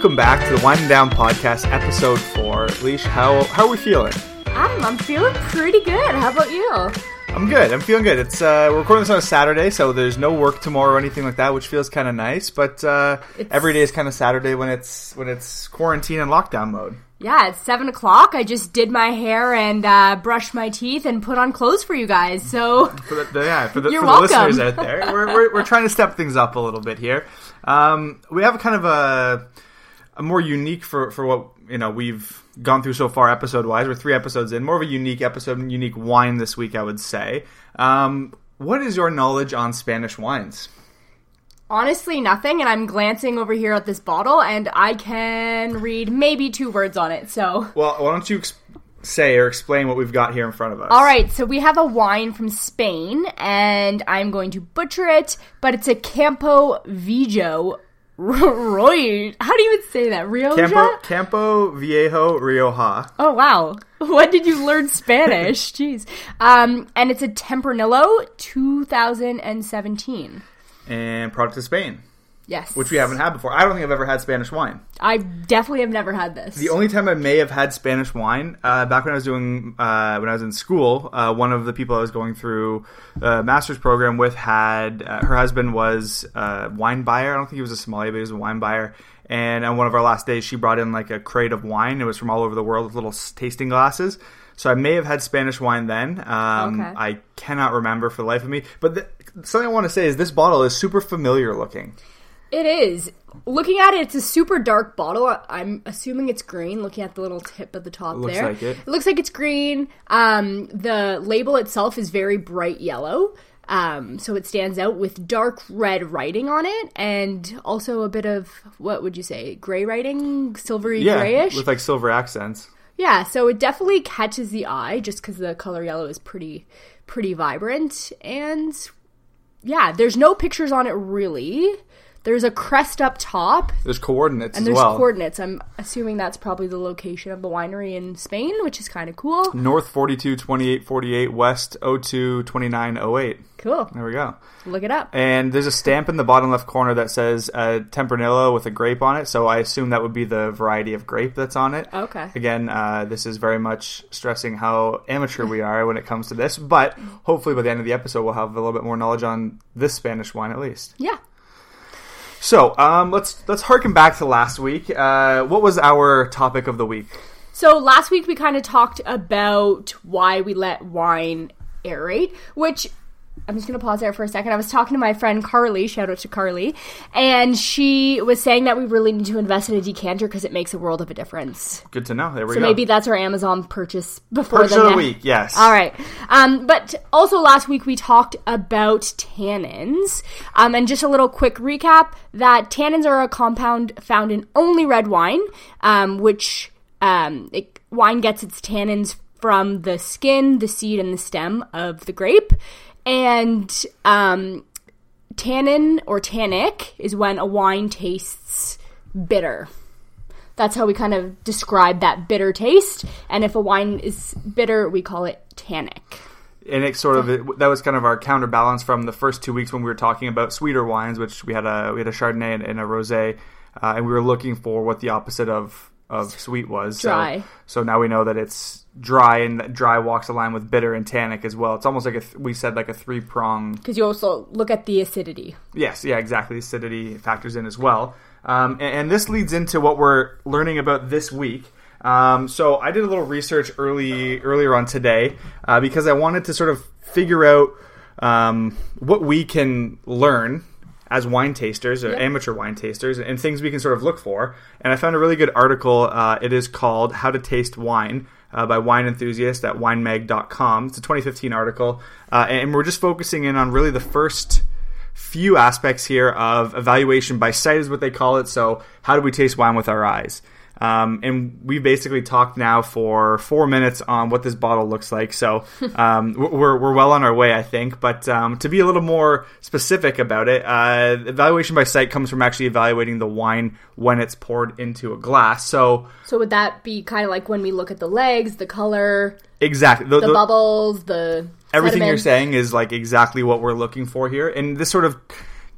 welcome back to the Winding Down Podcast, episode four. Leash, how how are we feeling? Adam, I'm feeling pretty good. How about you? I'm good. I'm feeling good. It's uh, we're recording this on a Saturday, so there's no work tomorrow or anything like that, which feels kind of nice. But uh, every day is kind of Saturday when it's when it's quarantine and lockdown mode. Yeah, it's seven o'clock. I just did my hair and uh, brushed my teeth and put on clothes for you guys. So For the, yeah, for the, for the listeners out there, we're, we're, we're trying to step things up a little bit here. Um, we have kind of a more unique for for what you know we've gone through so far episode wise. We're three episodes in, more of a unique episode, unique wine this week, I would say. Um, what is your knowledge on Spanish wines? honestly, nothing. And I'm glancing over here at this bottle, and I can read maybe two words on it. So. Well, why don't you say or explain what we've got here in front of us? All right, so we have a wine from Spain, and I'm going to butcher it, but it's a Campo Viejo Roy. How do you even say that? Rioja? Campo, Campo Viejo Rioja. Oh wow! When did you learn Spanish? Jeez. Um, and it's a Tempranillo 2017. and product of Spain, Yes, which we haven't had before. I don't think I've ever had Spanish wine. I definitely have never had this. The only time I may have had Spanish wine, uh, back when I was doing uh, when I was in school, uh, one of the people I was going through a master's program with had uh, her husband was a wine buyer. I don't think he was a sommelier, but he was a wine buyer. And on one of our last days, she brought in like a crate of wine. It was from all over the world with little tasting glasses. So I may have had Spanish wine then. Um, Okay. I cannot remember for the life of me. But the, something I want to say is this bottle is super familiar looking. It is. Looking at it, it's a super dark bottle. I'm assuming it's green. Looking at the little tip at the top looks there, like it. looks like it's green. Um, the label itself is very bright yellow. Um, so it stands out with dark red writing on it, and also a bit of what would you say, gray writing, silvery Yeah, grayish. with like silver accents. Yeah, so it definitely catches the eye just because the color yellow is pretty, pretty vibrant. And yeah, there's no pictures on it really. There's a crest up top, There's coordinates and there's well. coordinates. I'm assuming that's probably the location of the winery in Spain, which is kind of cool. North 42 28 48, West 02 29 08. Cool. There we go. Look it up. And there's a stamp in the bottom left corner that says uh, Tempranillo with a grape on it. So I assume that would be the variety of grape that's on it. Okay. Again, uh, this is very much stressing how amateur we are when it comes to this. But hopefully by the end of the episode, we'll have a little bit more knowledge on this Spanish wine at least. Yeah. So um, let's let's harken back to last week. Uh, what was our topic of the week? So last week we kind of talked about why we let wine aerate, which I'm just going to pause there for a second. I was talking to my friend Carly, shout out to Carly, and she was saying that we really need to invest in a decanter because it makes a world of a difference. Good to know. There we go. So go. maybe that's our Amazon purchase before Purchase the of the week. Yes. All right. Um, but also last week we talked about tannins. Um, and just a little quick recap that tannins are a compound found in only red wine, um, which um, it, wine gets its tannins from the skin, the seed, and the stem of the grape. And um, tannin or tannic is when a wine tastes bitter. That's how we kind of describe that bitter taste. And if a wine is bitter, we call it tannic. and it sort of that was kind of our counterbalance from the first two weeks when we were talking about sweeter wines, which we had a we had a Chardonnay and, and a rosé, uh, and we were looking for what the opposite of of sweet was. Dry. So, so now we know that it's dry, and that dry walks a line with bitter and tannic as well. It's almost like a th- we said like a three prong. Because you also look at the acidity. Yes, yeah, exactly. Acidity factors in as well, um, and, and this leads into what we're learning about this week. Um, so I did a little research early earlier on today uh, because I wanted to sort of figure out um, what we can learn as wine tasters or Yep. amateur wine tasters and things we can sort of look for. And I found a really good article. Uh, it is called "How to Taste Wine." Uh, by wine enthusiast at winemag.com. It's a 2015 article, uh, and we're just focusing in on really the first few aspects here of evaluation by sight is what they call it. So how do we taste wine with our eyes? Um, and we've basically talked now for four minutes on what this bottle looks like. So um, we're, we're well on our way, I think. But um, to be a little more specific about it, uh, evaluation by sight comes from actually evaluating the wine when it's poured into a glass. So So would that be kind of like when we look at the legs, the color, exactly the, the, the- bubbles, the everything you're saying is like exactly what we're looking for here and this sort of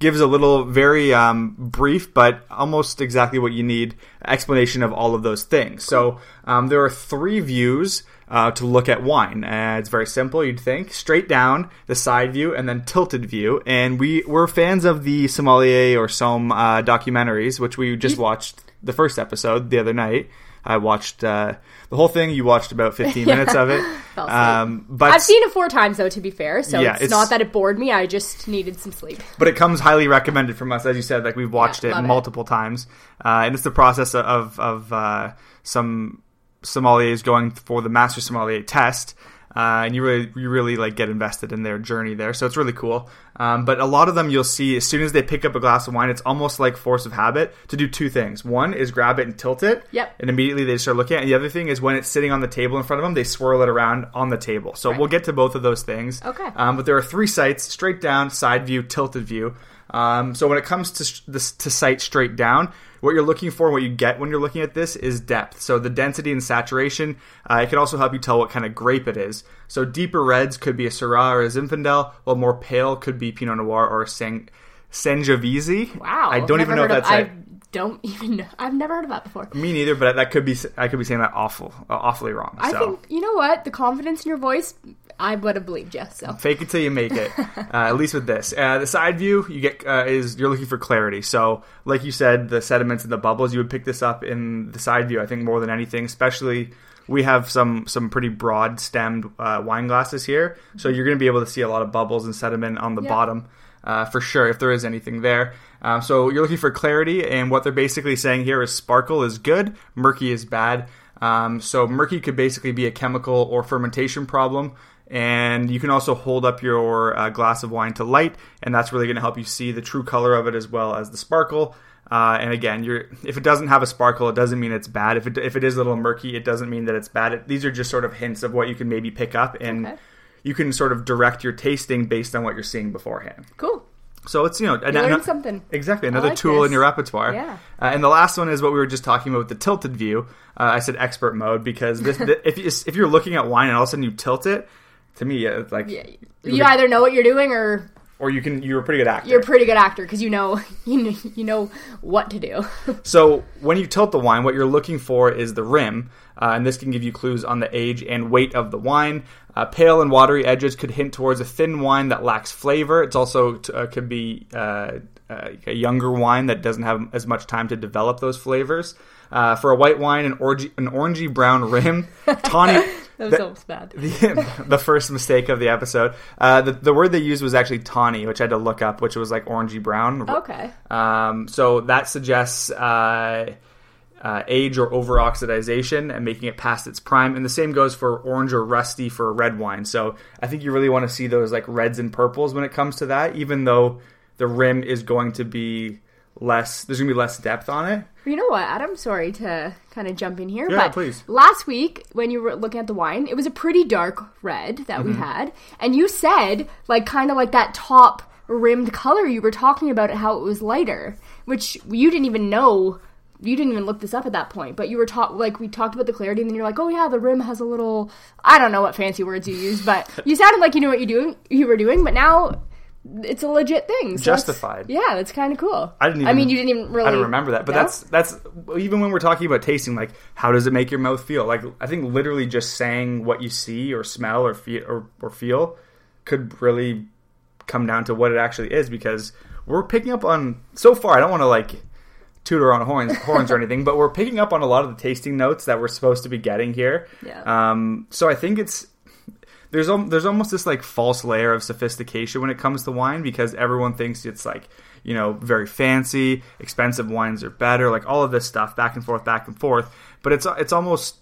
gives a little very um, brief but almost exactly what you need explanation of all of those things. So um, there are three views. Uh, to look at wine, uh, it's very simple. You'd think straight down, the side view, and then tilted view. And we we're fans of the sommelier or Somm uh, documentaries, which we just watched the first episode the other night. I watched uh, the whole thing. You watched about 15 minutes of it. Um, but I've seen it four times though, to be fair. So Yeah, it's, it's- not that it bored me. I just needed some sleep. but it comes highly recommended from us, as you said. Like we've watched Yeah, it love it. multiple times, uh, and it's the process of of uh, some sommeliers going for the master sommelier test. Uh, and you really, you really like get invested in their journey there, so it's really cool. Um, but a lot of them, you'll see as soon as they pick up a glass of wine, it's almost like force of habit to do two things. One is grab it and tilt it, Yep. and immediately they start looking at. it. And the other thing is when it's sitting on the table in front of them, they swirl it around on the table. So we'll get to both of those things. Okay. Um, but there are three sites: straight down, side view, tilted view. Um, so when it comes to sh- this to sight straight down, what you're looking for, what you get when you're looking at this, is depth. So the density and saturation. Uh, it can also help you tell what kind of grape it is. So deeper reds could be a Syrah or a Zinfandel, while more pale could be Pinot Noir or a Sang- Sangiovese. Wow. I don't even know if of- that's. I don't even know. I've never heard of that before. Me neither, but that could be I could be saying that awful, uh, awfully wrong. I so. think you know what the confidence in your voice. I would have believed you. So Fake it till you make it. uh, at least with this, uh, the side view you get uh, is you're looking for clarity. So, like you said, the sediments and the bubbles, you would pick this up in the side view. I think more than anything, especially we have some some pretty broad stemmed uh, wine glasses here, so you're going to be able to see a lot of bubbles and sediment on the Yeah. bottom. Uh, for sure, if there is anything there. Um, so you're looking for clarity, and what they're basically saying here is sparkle is good, murky is bad. Um, so murky could basically be a chemical or fermentation problem, and you can also hold up your uh, glass of wine to light, and that's really going to help you see the true color of it as well as the sparkle. Uh, and again, you're, if it doesn't have a sparkle, it doesn't mean it's bad. If it, if it is a little murky, it doesn't mean that it's bad. It, these are just sort of hints of what you can maybe pick up, and Okay. you can sort of direct your tasting based on what you're seeing beforehand. cool. So it's you know an- You learned an- something. exactly another like tool this. in your repertoire. Yeah. Uh, and the last one is what we were just talking about with the tilted view. Uh, I said expert mode because this, th- if you, if you're looking at wine and all of a sudden you tilt it, to me, yeah, it's like Yeah, you either know what you're doing or or you can you're a pretty good actor. you're a pretty good actor because you know you know, you know what to do. So when you tilt the wine, what you're looking for is the rim, uh, and this can give you clues on the age and weight of the wine. Uh, pale and watery edges could hint towards a thin wine that lacks flavor. It's also t- uh, could be uh, uh, a younger wine that doesn't have as much time to develop those flavors. Uh, for a white wine, an, orangey, an orangey brown rim, tawny. That was the- so bad. the, the first mistake of the episode. Uh, the, the word they used was actually tawny, which I had to look up, which was like orangey brown. Okay. Um, so that suggests uh, uh, age or over oxidization and making it past its prime. And the same goes for orange or rusty for a red wine. So I think you really want to see those like reds and purples when it comes to that, even though the rim is going to be less, there's to be less depth on it. You know what, Adam? Sorry to kind of jump in here, Yeah, but please. last week when you were looking at the wine, it was a pretty dark red that Mm-hmm. we had, and you said like kind of like that top rimmed color you were talking about it how it was lighter, which you didn't even know. You didn't even look this up at that point, but you were taught like we talked about the clarity, and then you're like, "Oh yeah, the rim has a little." I don't know what fancy words you use, but you sounded like you knew what you doing. You were doing, but now it's a legit thing. So that's- Justified. Yeah, that's kind of cool. I didn't Even, I mean, you didn't even really. I don't remember that, but No? that's that's even when we're talking about tasting, like how does it make your mouth feel? Like I think literally just saying what you see or smell or feel or, or feel could really come down to what it actually is because we're picking up on so far. I don't want to like toot our own horns, horns or anything, but we're picking up on a lot of the tasting notes that we're supposed to be getting here. Yeah. Um, so I think it's there's al- there's almost this like false layer of sophistication when it comes to wine because everyone thinks it's like you know very fancy, expensive wines are better, like all of this stuff back and forth, back and forth. But it's it's almost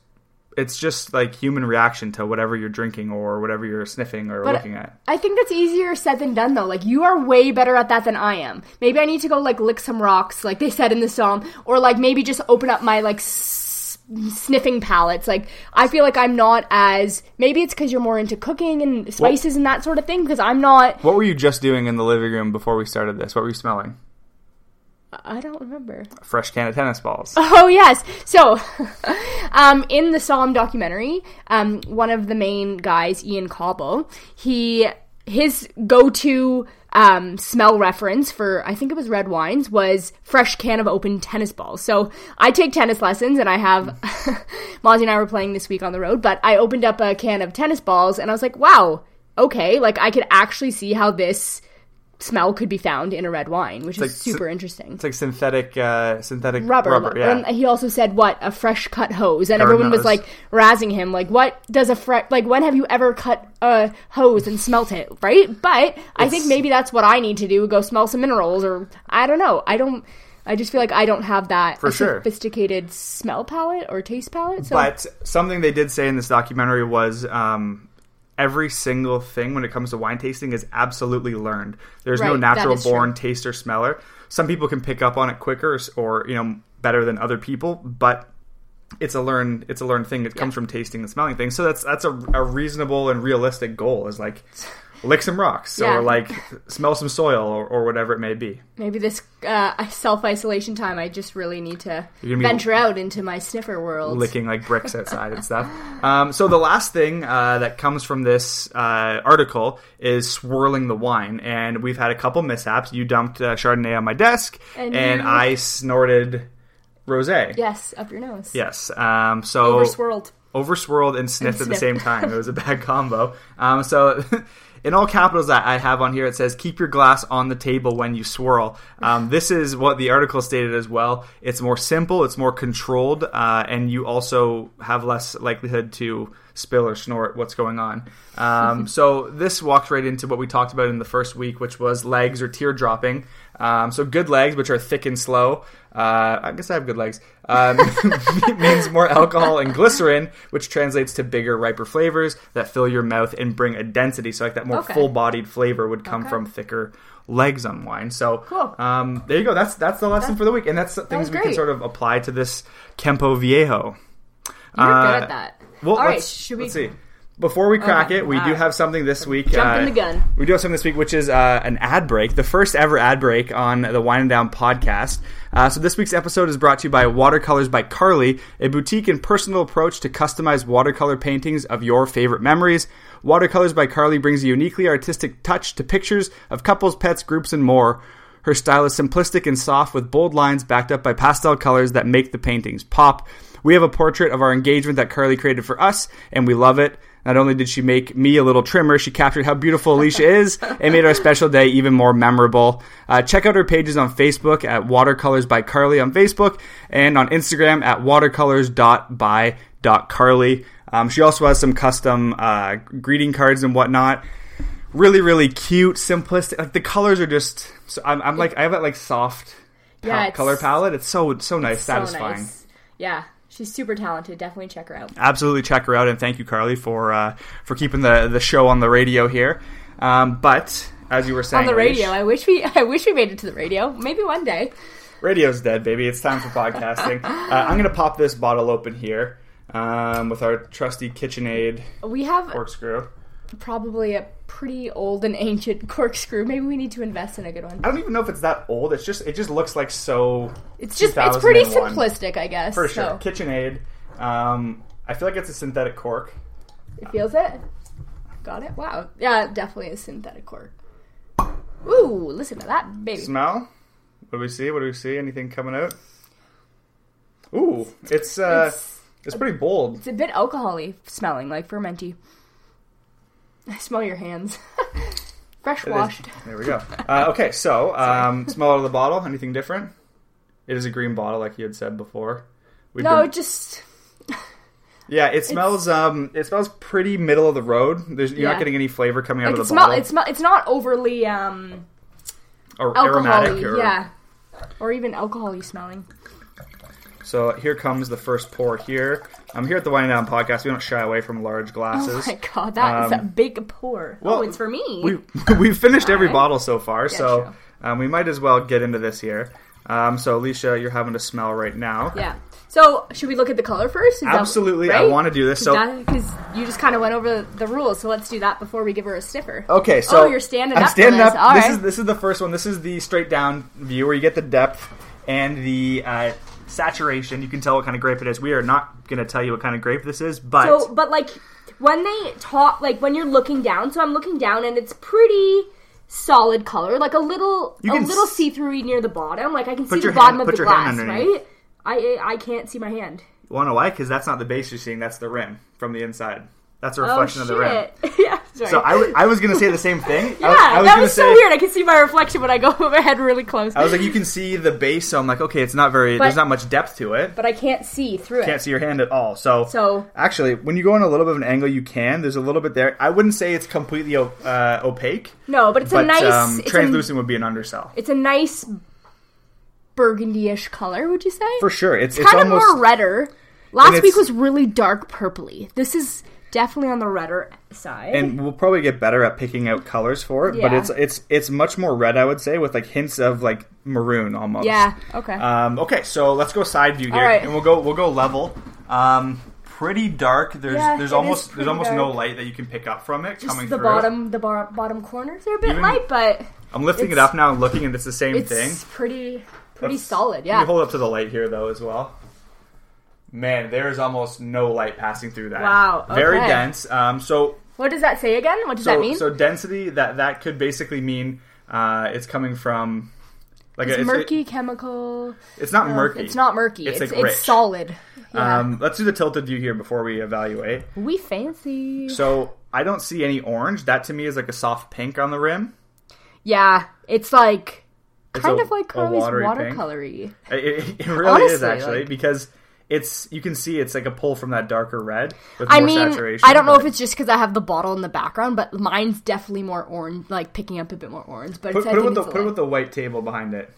it's just like human reaction to whatever you're drinking or whatever you're sniffing or But looking at. I think that's easier said than done though. Like you are way better at that than I am. Maybe I need to go like lick some rocks, like they said in the song, or like maybe just open up my like s- sniffing palettes. Like I feel like I'm not as maybe it's because you're more into cooking and spices and that sort of thing. Because I'm not. What were you just doing in the living room before we started this? What were you smelling? I don't remember. A fresh can of tennis balls. Oh yes. So, um, in the Somm documentary, um, one of the main guys, Ian Cauble, he his go-to um, smell reference for I think it was red wines was fresh can of open tennis balls. So I take tennis lessons and I have Mozzie and I were playing this week on the road, but I opened up a can of tennis balls and I was like, wow, okay, like I could actually see how this smell could be found in a red wine, which is like super sy- interesting. It's like synthetic, uh, synthetic Rubber, rubber. Yeah. and he also said what a fresh cut hose, and everyone was like razzing him, like what does a fresh like when have you ever cut a hose and smelt it, right? But I think maybe that's what I need to do: go smell some minerals, or I don't know. I don't. I just feel like I don't have that For sure. sophisticated smell palette or taste palette. So But something they did say in this documentary was um, every single thing when it comes to wine tasting is absolutely learned. There's no Right, that natural true. born taster smeller. Some people can pick up on it quicker or, or you know better than other people, but it's a learned it's a learned thing. It comes from tasting and smelling things. So that's that's a, a reasonable and realistic goal. Is like lick some rocks Yeah. or like smell some soil or, or whatever it may be. maybe this uh, self isolation time, I just really need to You're gonna be- venture out into my sniffer world. licking like bricks outside and stuff. Um, so the last thing uh, that comes from this uh, article is swirling the wine, and we've had a couple mishaps. You dumped uh, Chardonnay on my desk, and, And I snorted rosé. Yes, up your nose. Yes. Um, so Over swirled. over swirled and sniffed And at the same time. It was a bad combo. Um, so, in all capitals that I have on here, it says "Keep your glass on the table when you swirl." Um, this is what the article stated as well. It's more simple, it's more controlled, uh, and you also have less likelihood to spill or snort what's going on. Um, so this walks right into what we talked about in the first week, which was legs or tear dropping. Um, so good legs, which are thick and slow. Uh, I guess I have good legs. Um, means more alcohol and glycerin, which translates to bigger, riper flavors that fill your mouth and bring a density. So like that more Okay. full-bodied flavor would come Okay. from thicker legs on wine. So Cool. um, there you go. That's that's the lesson for the week, and that's things was we can sort of apply to this Campo Viejo. You're Uh, good at that. Well, All right, should we let's see. Before we crack Okay, it, we do have something this week. Jumping uh, the gun. We do have something this week, which is uh, an ad break, the first ever ad break on the Wine and Down podcast. Uh, so this week's episode is brought to you by Watercolors by Carly, a boutique and personal approach to customized watercolor paintings of your favorite memories. Watercolors by Carly brings a uniquely artistic touch to pictures of couples, pets, groups, and more. Her style is simplistic and soft with bold lines backed up by pastel colors that make the paintings pop. We have a portrait of our engagement that Carly created for us, and we love it. Not only did she make me a little trimmer, she captured how beautiful Alicia is and made our special day even more memorable. Uh, check out her pages on Facebook at Watercolors by Carly on Facebook and on Instagram at watercolors.by.carly. Um, she also has some custom uh, greeting cards and whatnot. Really, really cute, simplistic. Like the colors are just. So I'm, I'm like I have that like soft Yeah, color palette. It's so so nice, So satisfying. nice. Yeah, she's super talented. Definitely check her out. absolutely check her out and thank you carly for uh, for keeping the the show on the radio here um, but as you were saying On the radio, Leash, I wish we, I wish we made it to the radio. Maybe one day. radio's dead baby it's time for podcasting uh, i'm gonna pop this bottle open here um, with our trusty kitchenaid We have corkscrew probably a pretty old and ancient corkscrew. Maybe we need to invest in a good one. i don't even know if it's that old it's just it just looks like so It's just, it's pretty simplistic, I guess. for sure So kitchenaid um, i feel like it's a synthetic cork it feels it. Got it. Wow. Yeah, it definitely is synthetic cork. Ooh, listen to that, baby. smell what do we see what do we see anything coming out ooh it's uh It's- it's pretty bold It's a bit alcoholy smelling, like fermenty. I smell your hands. Fresh It is- washed. There we go. Uh, okay, so um, smell out of the bottle. Anything different? It is a green bottle, like you had said before. We've No, been- just yeah, it smells. Um, it smells pretty middle of the road. There's, you're Yeah. not getting any flavor coming out like of it the smell. bottle. It smell. It's not overly um or aromatic. Or, Yeah, or even alcoholy smelling. So here comes the first pour. Here, I'm here at the Wine Down podcast. We don't shy away from large glasses. Oh my god, that is Um, a big pour. well, oh, it's for me. we we've finished every Alright. bottle so far, so um, we might as well get into this here. Um, so Alicia, you're having to smell right now. yeah. So should we look at the color first? Is that- Absolutely, I want to do this. So because you just kind of went over the rules, so let's do that before we give her a sniffer. Okay, so Oh, you're standing I'm up standing this. up. All this right. is this is the first one. This is the straight down view where you get the depth and the uh, saturation. You can tell what kind of grape it is. We are not going to tell you what kind of grape this is, but So, but like when they talk, like when you're looking down, so I'm looking down and it's pretty solid color, like a little a little s- see through near the bottom. Like I can see the bottom hand- of the glass, right? I I can't see my hand. Why? Because that's not the base you're seeing. That's the rim from the inside. That's a Oh reflection shit! of the rim. yeah, sorry. So I, w- I was gonna say the same thing. yeah, I was, I was that was so say, weird. I can see my reflection when I go overhead really close. I was like, you can see the base, so I'm like, okay, it's not very. But- there's not much depth to it. but I can't see through it. I Can't see your hand at all. So, So actually, when you go in a little bit of an angle, you can. There's a little bit there. I wouldn't say it's completely uh, opaque, no, but it's but a nice um, it's a- translucent would be an undersell it's a nice burgundy-ish color. Would you say? for sure. It's it's kind of almost more redder. Last week was really dark purpley. This is definitely on the redder side. and we'll probably get better at picking out colors for it. But it's it's it's much more red, I would say, with like hints of like maroon almost. yeah. Okay. Um, okay, so let's go side view here, right. and we'll go we'll go level. Um, pretty dark. There's Yeah, there's almost there's almost no light that you can pick up from it Just coming the through. bottom, the bar- bottom corners are a bit Even- light, but I'm lifting it up now and looking, and it's the same it's thing. pretty pretty Let's- solid. Yeah. hold up to the light here though as well. Man, there is almost no light passing through that. Wow, Very dense. Um, so What does that say again? What does so that mean? so density that that could basically mean uh, it's coming from like it's a, murky chemical. it's not no, murky. It's not murky. It's, It's like, it's, solid. Yeah. Um, let's do the tilted view here before we evaluate. we fancy. So I don't see any orange. That to me is like a soft pink on the rim. yeah, it's like kind a- of like Chloe's watercolory. It, it- it really is actually like- because it's you can see it's like a pull from that darker red with I more mean, saturation. I don't know but if it's just because I have the bottle in the background, but mine's definitely more orange, like picking up a bit more orange. But put, it's, put it with the it's put it with the white table behind it.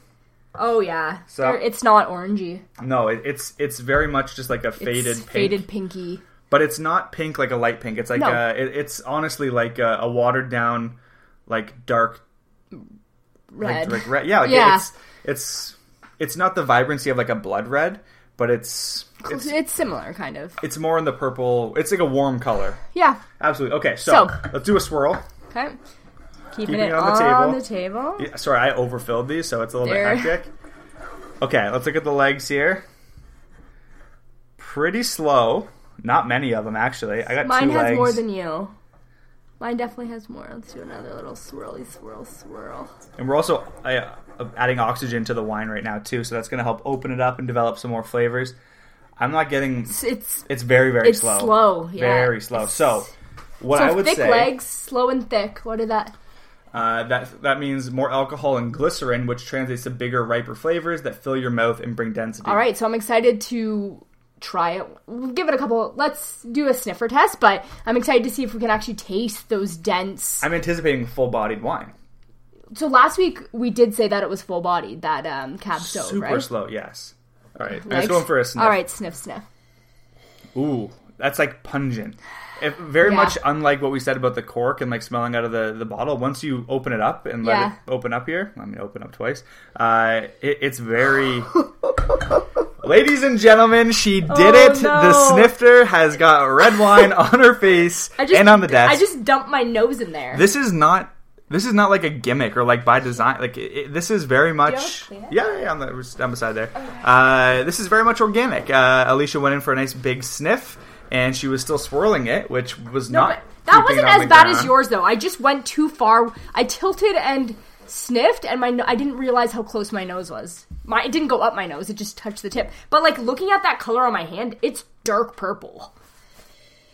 Oh yeah, So- There- it's not orangey. No, it, it's it's very much just like a It's faded pink, faded pinky. but it's not pink like a light pink. It's like No. uh it, it's honestly like a, a watered down, like dark Red. like, like red. Yeah, like Yeah. it's it's it's not the vibrancy of like a blood red, but it's it's, it's similar, kind of. it's more in the purple. It's like a warm color. Yeah. Absolutely. Okay, so, So- let's do a swirl. Okay. Keeping, it on the on table. the table. Yeah, sorry, I overfilled these, so it's a little There. bit hectic. Okay, let's look at the legs here. Pretty slow. Not many of them actually. I got Mine two has legs. more than you. Mine definitely has more. Let's do another little swirly swirl swirl. and we're also uh, adding oxygen to the wine right now too, so that's going to help open it up and develop some more flavors. I'm not getting. It's, it's It's very very It's slow. slow, yeah. Very slow. It's- So, what so I would thick say legs, slow and thick. What did that? uh, that that means more alcohol and glycerin, which translates to bigger, riper flavors that fill your mouth and bring density. All right, so I'm excited to try it. We'll give it a couple. Let's do a sniffer test, but I'm excited to see if we can actually taste those dense. I'm anticipating full-bodied wine. So last week we did say that it was full bodied. That um, cab sauv, Super right? slow. Yes. All right. Legs? just going for a sniff. All right, sniff, sniff. Ooh, that's like pungent. If, very Yeah. much unlike what we said about the cork and like smelling out of the, the bottle. Once you open it up and let Yeah. it open up here, I mean open up twice. Uh, it, it's very. Ladies and gentlemen, she did Oh, it. no. The snifter has got red wine on her face just and on the desk. I just dumped my nose in there. This is not. This is not like a gimmick or like by design. Like it, it- this is very much. want to clean it? Yeah, yeah, on the down beside there. Uh, this is very much organic. Uh, Alicia went in for a nice big sniff, and she was still swirling it, which was No, not. that wasn't as bad as yours though. I just went too far. I tilted and sniffed, and my no- I didn't realize how close my nose was. My it didn't go up my nose; it just touched the tip. But like looking at that color on my hand, it's dark purple.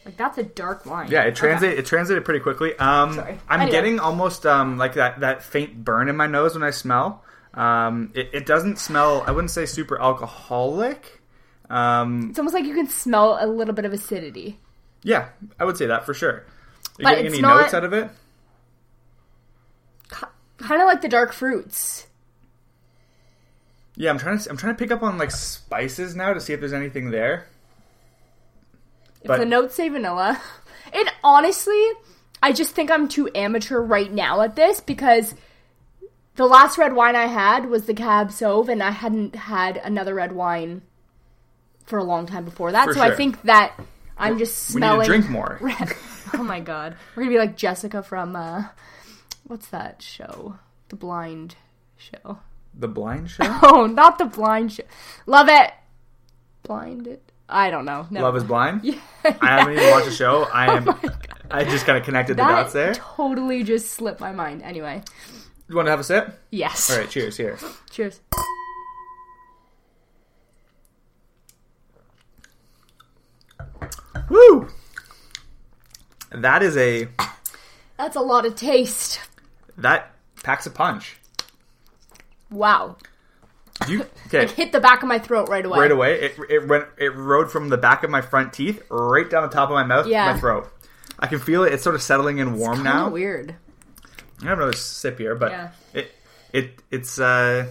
Like that's a dark wine. Yeah, it Okay. translated. It translated pretty quickly. Um, Sorry. I'm Anyway. getting almost um, like that that faint burn in my nose when I smell. Um, it, it doesn't smell. I wouldn't say super alcoholic. Um, It's almost like you can smell a little bit of acidity. yeah, I would say that for sure. Are you But getting any not- notes out of it? Kind of like the dark fruits. Yeah, I'm trying to I'm trying to pick up on like spices now to see if there's anything there. If But- the notes say vanilla. It honestly, I just think I'm too amateur right now at this because the last red wine I had was the Cab Sauv, and I hadn't had another red wine for a long time before that. So I think that I'm just smelling. We need to drink more. red. oh my god, we're gonna be like Jessica from uh, what's that show? The Blind Show. The blind show. Oh, not the Blind Show. Love it. Blinded. I don't know. No. Love is blind. Yeah. I haven't even watched the show. Oh I am. Oh. I just kind of connected the dots there. totally just slipped my mind. Anyway, You want to have a sip? Yes. All right, cheers. Here. Cheers. Woo! That is a That's a lot of taste. that packs a punch. Wow. You okay? It hit the back of my throat right away. right away. It it went it rode from the back of my front teeth right down the top of my mouth, Yeah. my throat. I can feel it. It's sort of settling in warm Kinda now. weird. I have another sip here, but Yeah. it it it's uh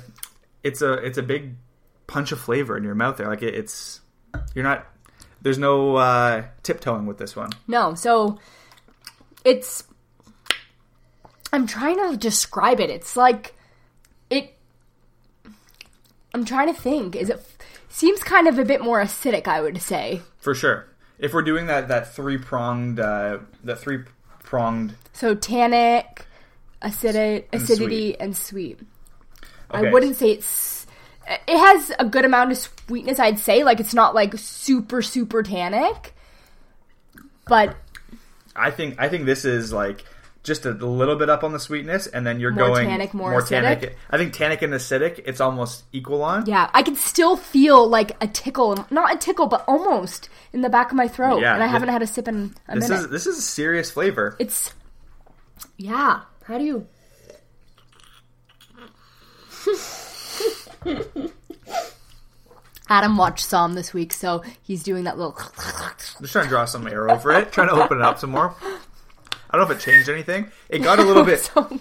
it's a it's a big punch of flavor in your mouth there. Like it, it's you're not there's no uh tiptoeing with this one. No, so it's. I'm trying to describe it. It's like it. I'm trying to think. Is it seems kind of a bit more acidic? I would say. For sure. If we're doing that that three pronged uh that three pronged So tannic, acidic, acidity, sweet. and sweet. Okay. I wouldn't say it's. It has a good amount of sweetness. I'd say like it's not like super super tannic, but I think I think this is like just a little bit up on the sweetness, and then you're More going tannic, more tannic. acidic? I think tannic and acidic, it's almost equal on. Yeah, I can still feel like a tickle, not a tickle, but almost in the back of my throat. Yeah, and I haven't had a sip in a This minute. is this is a serious flavor. it's yeah. How do you? Adam watched Somm this week, so he's doing that little. Just trying to draw some air over it, trying to open it up some more. I don't know if it changed anything. It got a little bit. So-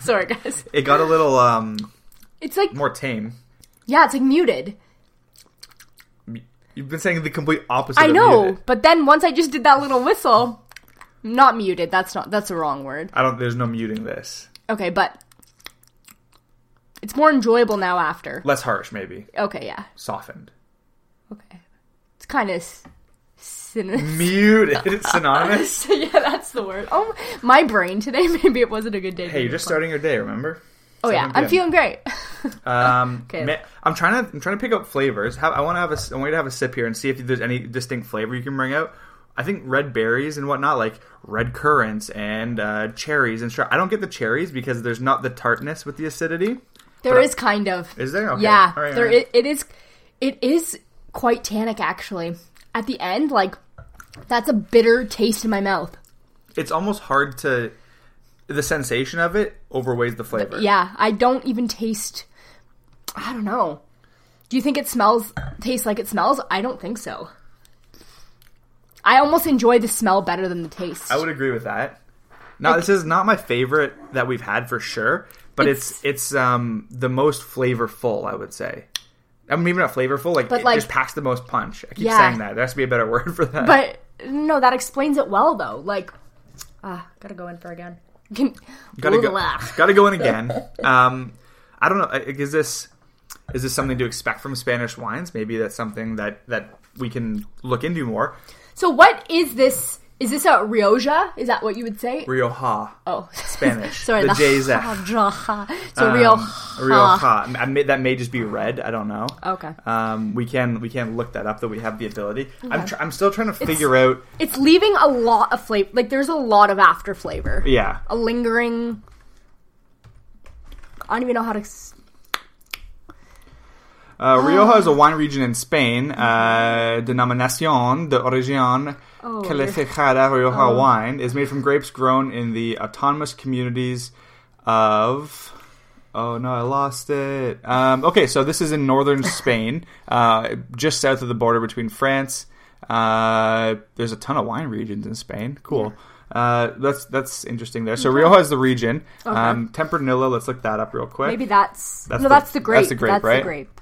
sorry, guys. It got a little um It's like more tame. yeah, it's like muted. You've been saying the complete opposite. I know, muted. but then once I just did that little whistle, not muted. That's not. That's a wrong word. I don't. There's no muting this. Okay, but it's more enjoyable now after. Less harsh, maybe Okay, yeah. softened. Okay. It's kind of synonym. Muted. It's synonymous. yeah, that's the word. Oh, my brain today. Maybe it wasn't a good day. Hey, you're just starting your day. Remember? Oh yeah, I'm feeling great. Um, Okay. ma- I'm trying to I'm trying to pick up flavors. Have, I want to have a I want you to have a sip here and see if there's any distinct flavor you can bring out. I think red berries and whatnot, like red currants and uh, cherries and I don't get the cherries because there's not the tartness with the acidity. There is is kind of. Is there? Okay. Yeah, right, there all right. i- it is. It is quite tannic actually. At the end, like that's a bitter taste in my mouth. It's almost hard to. The sensation of it overweighs the flavor. Yeah, I don't even taste. I don't know. Do you think it smells tastes like it smells? I don't think so. I almost enjoy the smell better than the taste. I would agree with that. Now, this is not my favorite that we've had for sure, but it's it's, um the most flavorful. I would say. I mean, maybe not flavorful. Like But, it like- just packs the most punch. I keep Yeah. saying that. There has to be a better word for that. But no, that explains it well though. Like, ah, gotta go in for again. Gotta go, gotta go in again. Um, I don't know. Is this is this something to expect from Spanish wines? Maybe that's something that that we can look into more. So what is this? Is this a Rioja? Is that what you would say? Rioja, oh, Spanish. Sorry, the, the J's F. Rioja. So Um, Rioja. Rioja. I may, that may just be red. I don't know. Okay. Um, we can we can look that up. That we have the ability. I'm tr- I'm still trying to figure out. It's leaving a lot of flavor. Like there's a lot of after flavor. Yeah. A lingering. I don't even know how to. s- Uh, Rioja is a wine region in Spain. Uh, denominación de origen Oh, calificada Rioja wine is made from grapes grown in the autonomous communities of. Oh no, I lost it. Um, okay, so this is in northern Spain, uh, just south of the border between France. Uh, there's a ton of wine regions in Spain. Cool. Uh, that's that's interesting there. So Rioja is the region. Um, Tempranillo. Let's look that up real quick. Maybe that's, That's no. the- that's the grape. that's the grape, right? grape.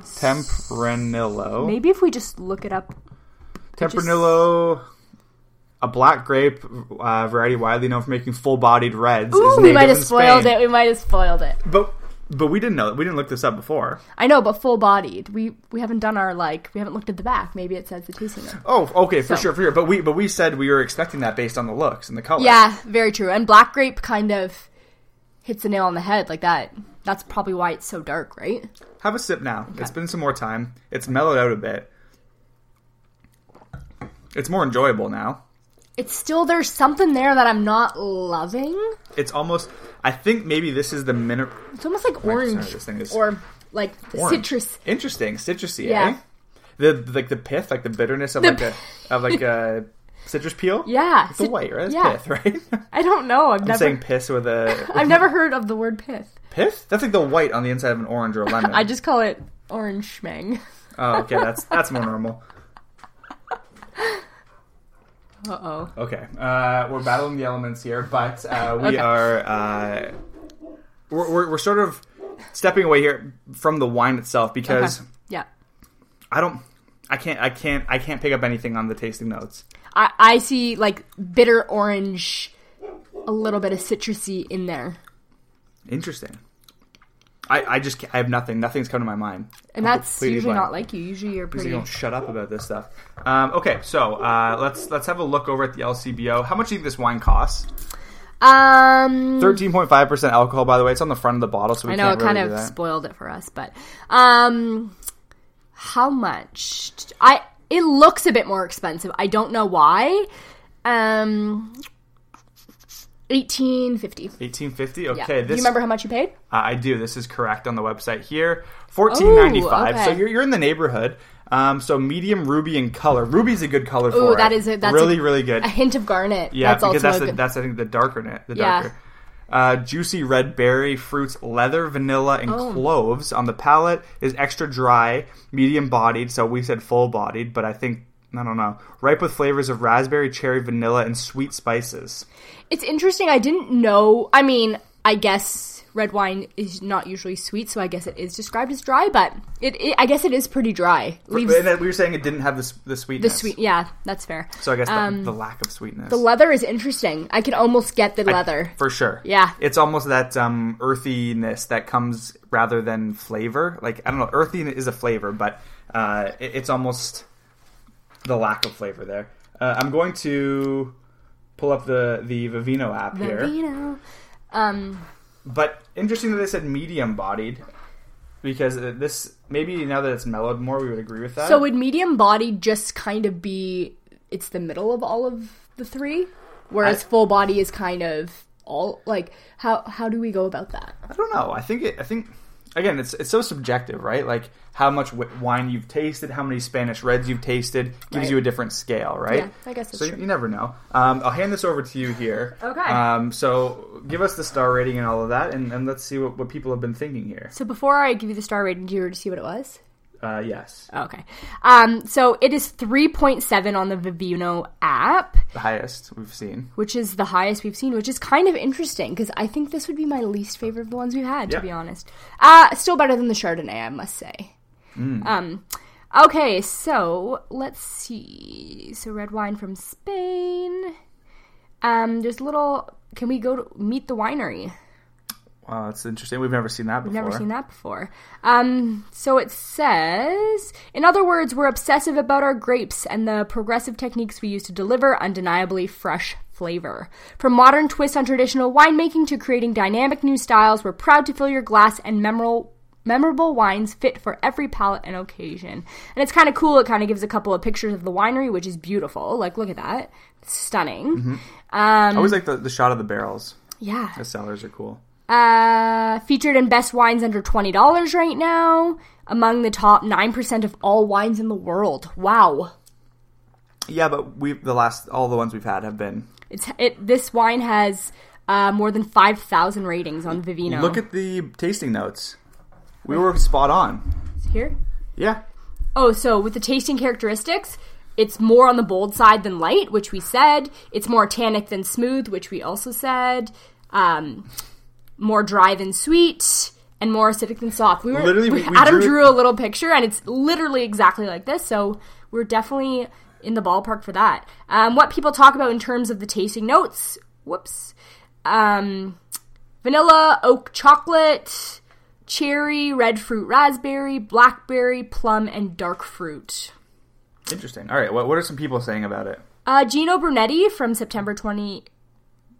Tempranillo. Maybe if we just look it up. Tempranillo, a black grape uh, variety widely known for making full-bodied reds. Ooh, we might have spoiled Spain. it. We might have spoiled it. But but we didn't know. We didn't look this up before. I know, but full bodied. We we haven't done our like. We haven't looked at the back. Maybe it says the tasting note. Oh, okay, for So- sure, for sure. But we but we said we were expecting that based on the looks and the color. Yeah, very true. And black grape kind of hits the nail on the head like that. That's probably why it's so dark, right? Have a sip now. It's been some more time. It's mellowed out a bit. It's more enjoyable now. It's still there's something there that I'm not loving. It's almost. I think maybe this is the mineral. It's almost like orange this thing is or like Orange. citrus. Interesting, citrusy. Yeah. Eh? The like the pith, like the bitterness of The like a of like a citrus peel. Yeah, It's cit- white, right? It's yeah. pith, right? I don't know. I've I'm never saying piss with a I've never heard of the word pith. pith. That's like the white on the inside of an orange or a lemon. I just call it orange schmeng. Oh, okay, that's that's more normal. Uh oh. Okay, uh, we're battling the elements here, but uh, we Okay. are uh, we're, we're we're sort of stepping away here from the wine itself because Okay. Yeah. I don't, I can't, I can't, I can't pick up anything on the tasting notes. I, I see like bitter orange, a little bit of citrusy in there. Interesting. I, I just I have nothing. Nothing's come to my mind. And I'm that's usually blank. not like you. Usually you're pretty. you don't shut up about this stuff. Um, okay, so uh, let's let's have a look over at the LCBO. How much do you think this wine costs? Um, Thirteen point five percent alcohol, by the way. It's on the front of the bottle, so we I know it kind really do of spoiled it for us, but um, how much? I it looks a bit more expensive. I don't know why. Um, eighteen fifty. Eighteen fifty. Yeah. Okay, Do this you remember how much you paid? Uh, I do. This is correct on the website here. Fourteen ninety five. okay. So you're, you're in the neighborhood. Um, so medium ruby in color. Ruby's a good color for Ooh, it. that is a- that's really a- really good. A hint of garnet. yeah, that's because also that's the, that's I think the darker net, the Yeah. darker. Uh, juicy red berry fruits, leather, vanilla, and Oh. cloves on the palate is extra dry, medium bodied. So we said full bodied, but I think I don't know. Ripe with flavors of raspberry, cherry, vanilla, and sweet spices. It's interesting. I didn't know. I mean, I guess red wine is not usually sweet, so I guess it is described as dry. But it, it I guess it is pretty dry. Leaves And then we were saying it didn't have the, the the sweet. Yeah, that's fair. So I guess the, Um, the lack of sweetness. The leather is interesting. I can almost get the leather. for sure. Yeah. it's almost that um, earthiness that comes rather than flavor. Like I don't know, earthy is a flavor, but uh, it, it's almost the lack of flavor there. Uh, I'm going to pull up the the Vivino app here, You know. Um, but interesting that they said medium bodied because uh, this maybe now that it's mellowed more, we would agree with that. so would medium body just kind of be? It's the middle of all of the three, whereas I- full body is kind of all like how how do we go about that? I don't know. I think it, I think again, it's it's so subjective, right? Like how much wine you've tasted, how many Spanish reds you've tasted, gives Right. you a different scale, right? Yeah, I guess so. You, you never know. Um, I'll hand this over to you here. Okay. Um, so give us the star rating and all of that, and, and let's see what, what people have been thinking here. So before I give you the star rating, do you already see what it was? Uh, yes, Okay. Um, so it is 3.7 on the Vivino app, the highest we've seen. which is the highest we've seen, which is kind of interesting because I think this would be my least favorite of the ones we've had, Yeah. to be honest. Uh, still better than the Chardonnay, I must say. Mm. Um, okay, so let's see. So red wine from Spain. Um, there's a little. Can we go to meet the winery? Wow, that's interesting. We've never seen that before. We've Never seen that before. Um, so it says, in other words, we're obsessive about our grapes and the progressive techniques we use to deliver undeniably fresh flavor. From modern twists on traditional winemaking to creating dynamic new styles, we're proud to fill your glass and memorable memorable wines fit for every palate and occasion. And it's kind of cool. It kind of gives a couple of pictures of the winery, which is beautiful. Like, look at that. It's stunning. I always like the, the shot of the barrels. Yeah. The cellars are cool. Uh, featured in best wines under twenty dollars right now, among the top nine percent of all wines in the world. Wow, Yeah, but we the last all the ones we've had have been. it's it. This wine has uh, more than five thousand ratings on Vivino. Look at the tasting notes. We were spot on. here. Yeah. Oh, so with the tasting characteristics, it's more on the bold side than light, which we said. It's more tannic than smooth, which we also said. Um, more dry than sweet, and more acidic than soft. We were Literally, we- we- Adam drew- drew a little picture, and it's literally exactly like this. So we're definitely in the ballpark for that. Um, what people talk about in terms of the tasting notes. Whoops. Um, vanilla, oak chocolate, cherry, red fruit, raspberry, blackberry, plum, and dark fruit. Interesting. All right. What, what are some people saying about it? Uh, Gino Brunetti from September 20,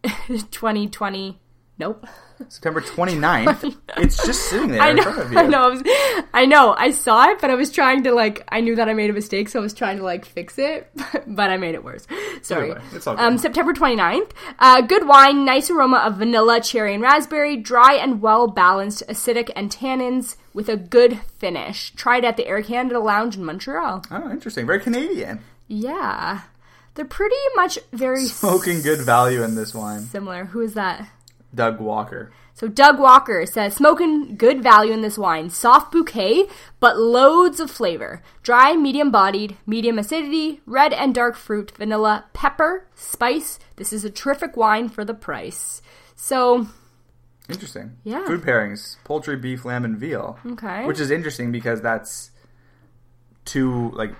2020. Nope. September 29th. it's just sitting there I in front of you. I know. I, was, I know. I saw it, but I was trying to like. I knew that I made a mistake, so I was trying to like fix it, but I made it worse. Sorry. Anyway, it's all good. Um, September 29th. Uh, good wine, nice aroma of vanilla, cherry, and raspberry. Dry and well balanced, acidic and tannins with a good finish. Tried at the Air Canada Lounge in Montreal. Oh, interesting. Very Canadian. Yeah, they're pretty much very Smoking good value in this wine. similar. Who is that? Doug Walker. So Doug Walker says smoking good value in this wine. Soft bouquet, but loads of flavor. Dry, medium bodied, medium acidity, red and dark fruit, vanilla, pepper, spice. This is a terrific wine for the price. So, Interesting. Yeah. Food pairings: poultry, beef, lamb, and veal. okay. Which is interesting because that's two like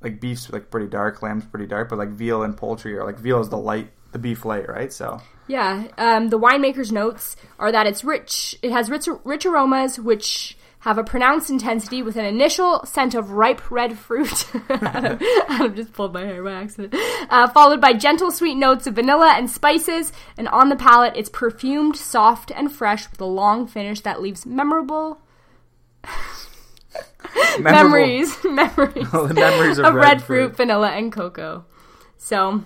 like beef's like pretty dark, lamb's pretty dark, but like veal and poultry are like veal is the light, the beef light, right? So Yeah, um, the winemaker's notes are that it's rich. It has rich, rich aromas, which have a pronounced intensity with an initial scent of ripe red fruit. Adam, Adam just pulled my hair by accident. Uh, followed by gentle sweet notes of vanilla and spices, and on the palate, it's perfumed, soft, and fresh with a long finish that leaves memorable memories, memories, the memories of, of red, fruit, vanilla, and cocoa. So,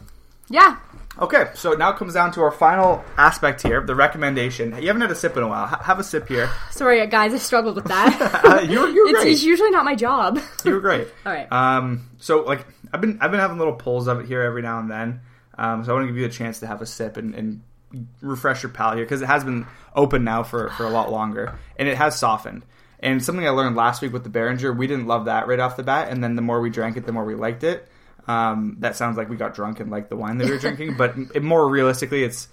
yeah, Okay, so now it comes down to our final aspect here, the recommendation. You haven't had a sip in a while. H- have a sip here. sorry guys, I struggled with that. Uh, you were, you were it's, great. it's usually not my job. You were great. All right. Um, so like I've been I've been having little pulls of it here every now and then. Um, so I want to give you a chance to have a sip and, and refresh your palate here because it has been open now for, for a lot longer and it has softened. And something I learned last week with the Beringer, we didn't love that right off the bat, and then the more we drank it, the more we liked it. Um, that sounds like we got drunk and liked the wine that we were drinking, but it, more realistically, it's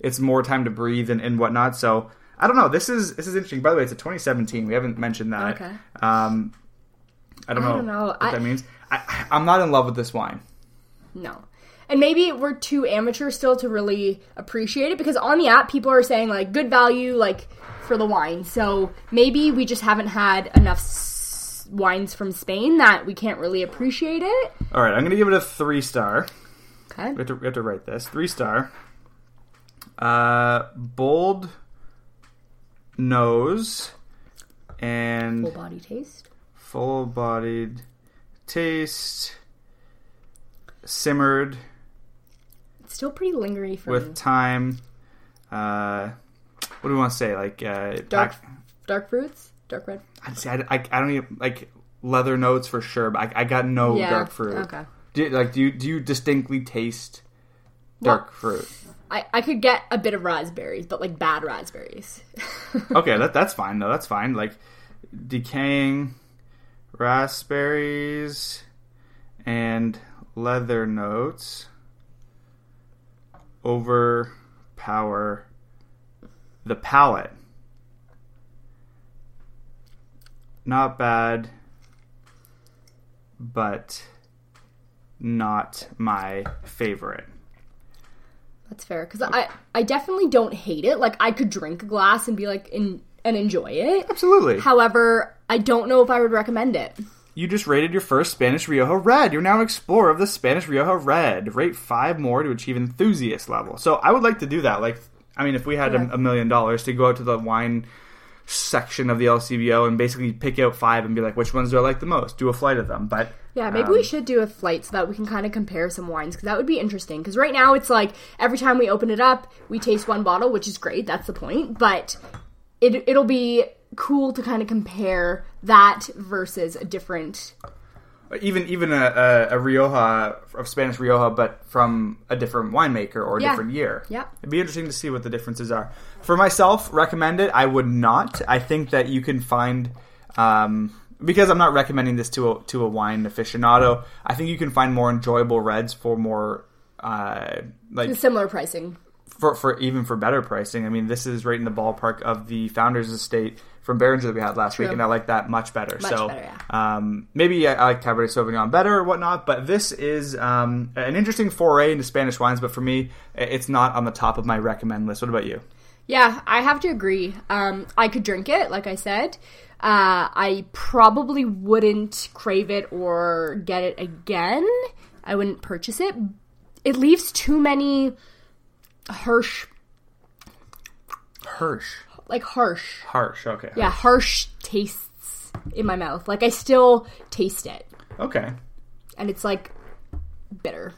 it's more time to breathe and, and whatnot. So I don't know. This is this is interesting. By the way, it's a 2017. We haven't mentioned that. Okay. Um, I don't know, I don't know. what I- that means. I, I'm not in love with this wine. No. And maybe we're too amateur still to really appreciate it because on the app people are saying like good value like for the wine. So maybe we just haven't had enough wines from Spain that we can't really appreciate it. All right, I'm going to give it a three star. Okay. We have to, we have to write this three star. Uh, bold nose and Full body taste. full bodied taste, simmered It's still pretty lingery for with me. time. Uh, what do we want to say? Like uh, Dark pack- dark fruits, dark red. I'd say I, I, I don't even like leather notes for sure, but I, I got no yeah. dark fruit. Okay. Do, like, do you do you distinctly taste dark fruit? I, I could get a bit of raspberries, but like bad raspberries. Okay, that that's fine though. That's fine. Like decaying raspberries and leather notes overpower the palate. Not bad, but not my favorite. That's fair because I I definitely don't hate it. Like I could drink a glass and be like in and enjoy it. Absolutely. However, I don't know if I would recommend it. You just rated your first Spanish Rioja Red. You're now an explorer of the Spanish Rioja Red. Rate five more to achieve enthusiast level. So I would like to do that. Like, I mean, if we had Yeah. a, a million dollars to go out to the wine section of the LCBO and basically pick out five and be like, which ones do I like the most? Do a flight of them. But Yeah, maybe Um, we should do a flight so that we can kind of compare some wines because that would be interesting. Because right now it's like every time we open it up, we taste one bottle, which is great. That's the point. But it it'll be cool to kind of compare that versus a different. Even even a, a, a Rioja of Spanish Rioja, but from a different winemaker or a Yeah. different year. Yeah. it'd be interesting to see what the differences are. For myself, recommend it. I would not. I think that you can find. Um, because I'm not recommending this to a to a wine aficionado, I think you can find more enjoyable reds for more uh, like Similar pricing. For, for even for better pricing. I mean, this is right in the ballpark of the Founders Estate from Beringer that we had last week, and I like that much better. Much so better, um, maybe I, I like Cabernet Sauvignon better or whatnot, but this is um, an interesting foray into Spanish wines. But for me, it's not on the top of my recommend list. What about you? Yeah, I have to agree. Um, I could drink it, like I said. Uh, I probably wouldn't crave it or get it again. I wouldn't purchase it. It leaves too many harsh Hirsch. like harsh. Harsh. Okay. Yeah, harsh tastes in my mouth. Like I still taste it, Okay. and it's like bitter.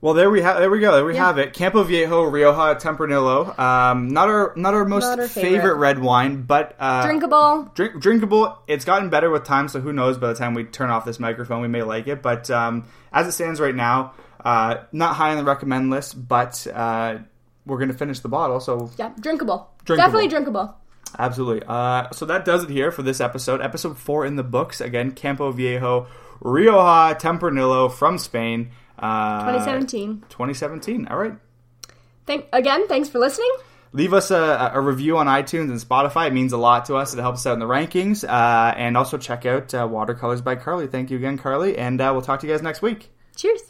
Well, there we have. There we go. There we have it. Campo Viejo Rioja Tempranillo. Um, not our not our most Not our favorite. favorite. red wine, but uh, Drinkable. drink, drinkable. It's gotten better with time, so who knows? By the time we turn off this microphone, we may like it. But um, as it stands right now, uh, not high on the recommend list. But uh, we're going to finish the bottle, so Yeah, drinkable. Drinkable. Definitely drinkable. Absolutely. Uh, so that does it here for this episode. Episode four in the books. Again, Campo Viejo, Rioja, Tempranillo from Spain. Uh, 2017. 2017. All right. Thank again. Thanks for listening. Leave us a, a review on iTunes and Spotify. It means a lot to us. It helps us out in the rankings. Uh, and also check out uh, Watercolors by Carly. Thank you again, Carly. And uh, we'll talk to you guys next week. Cheers.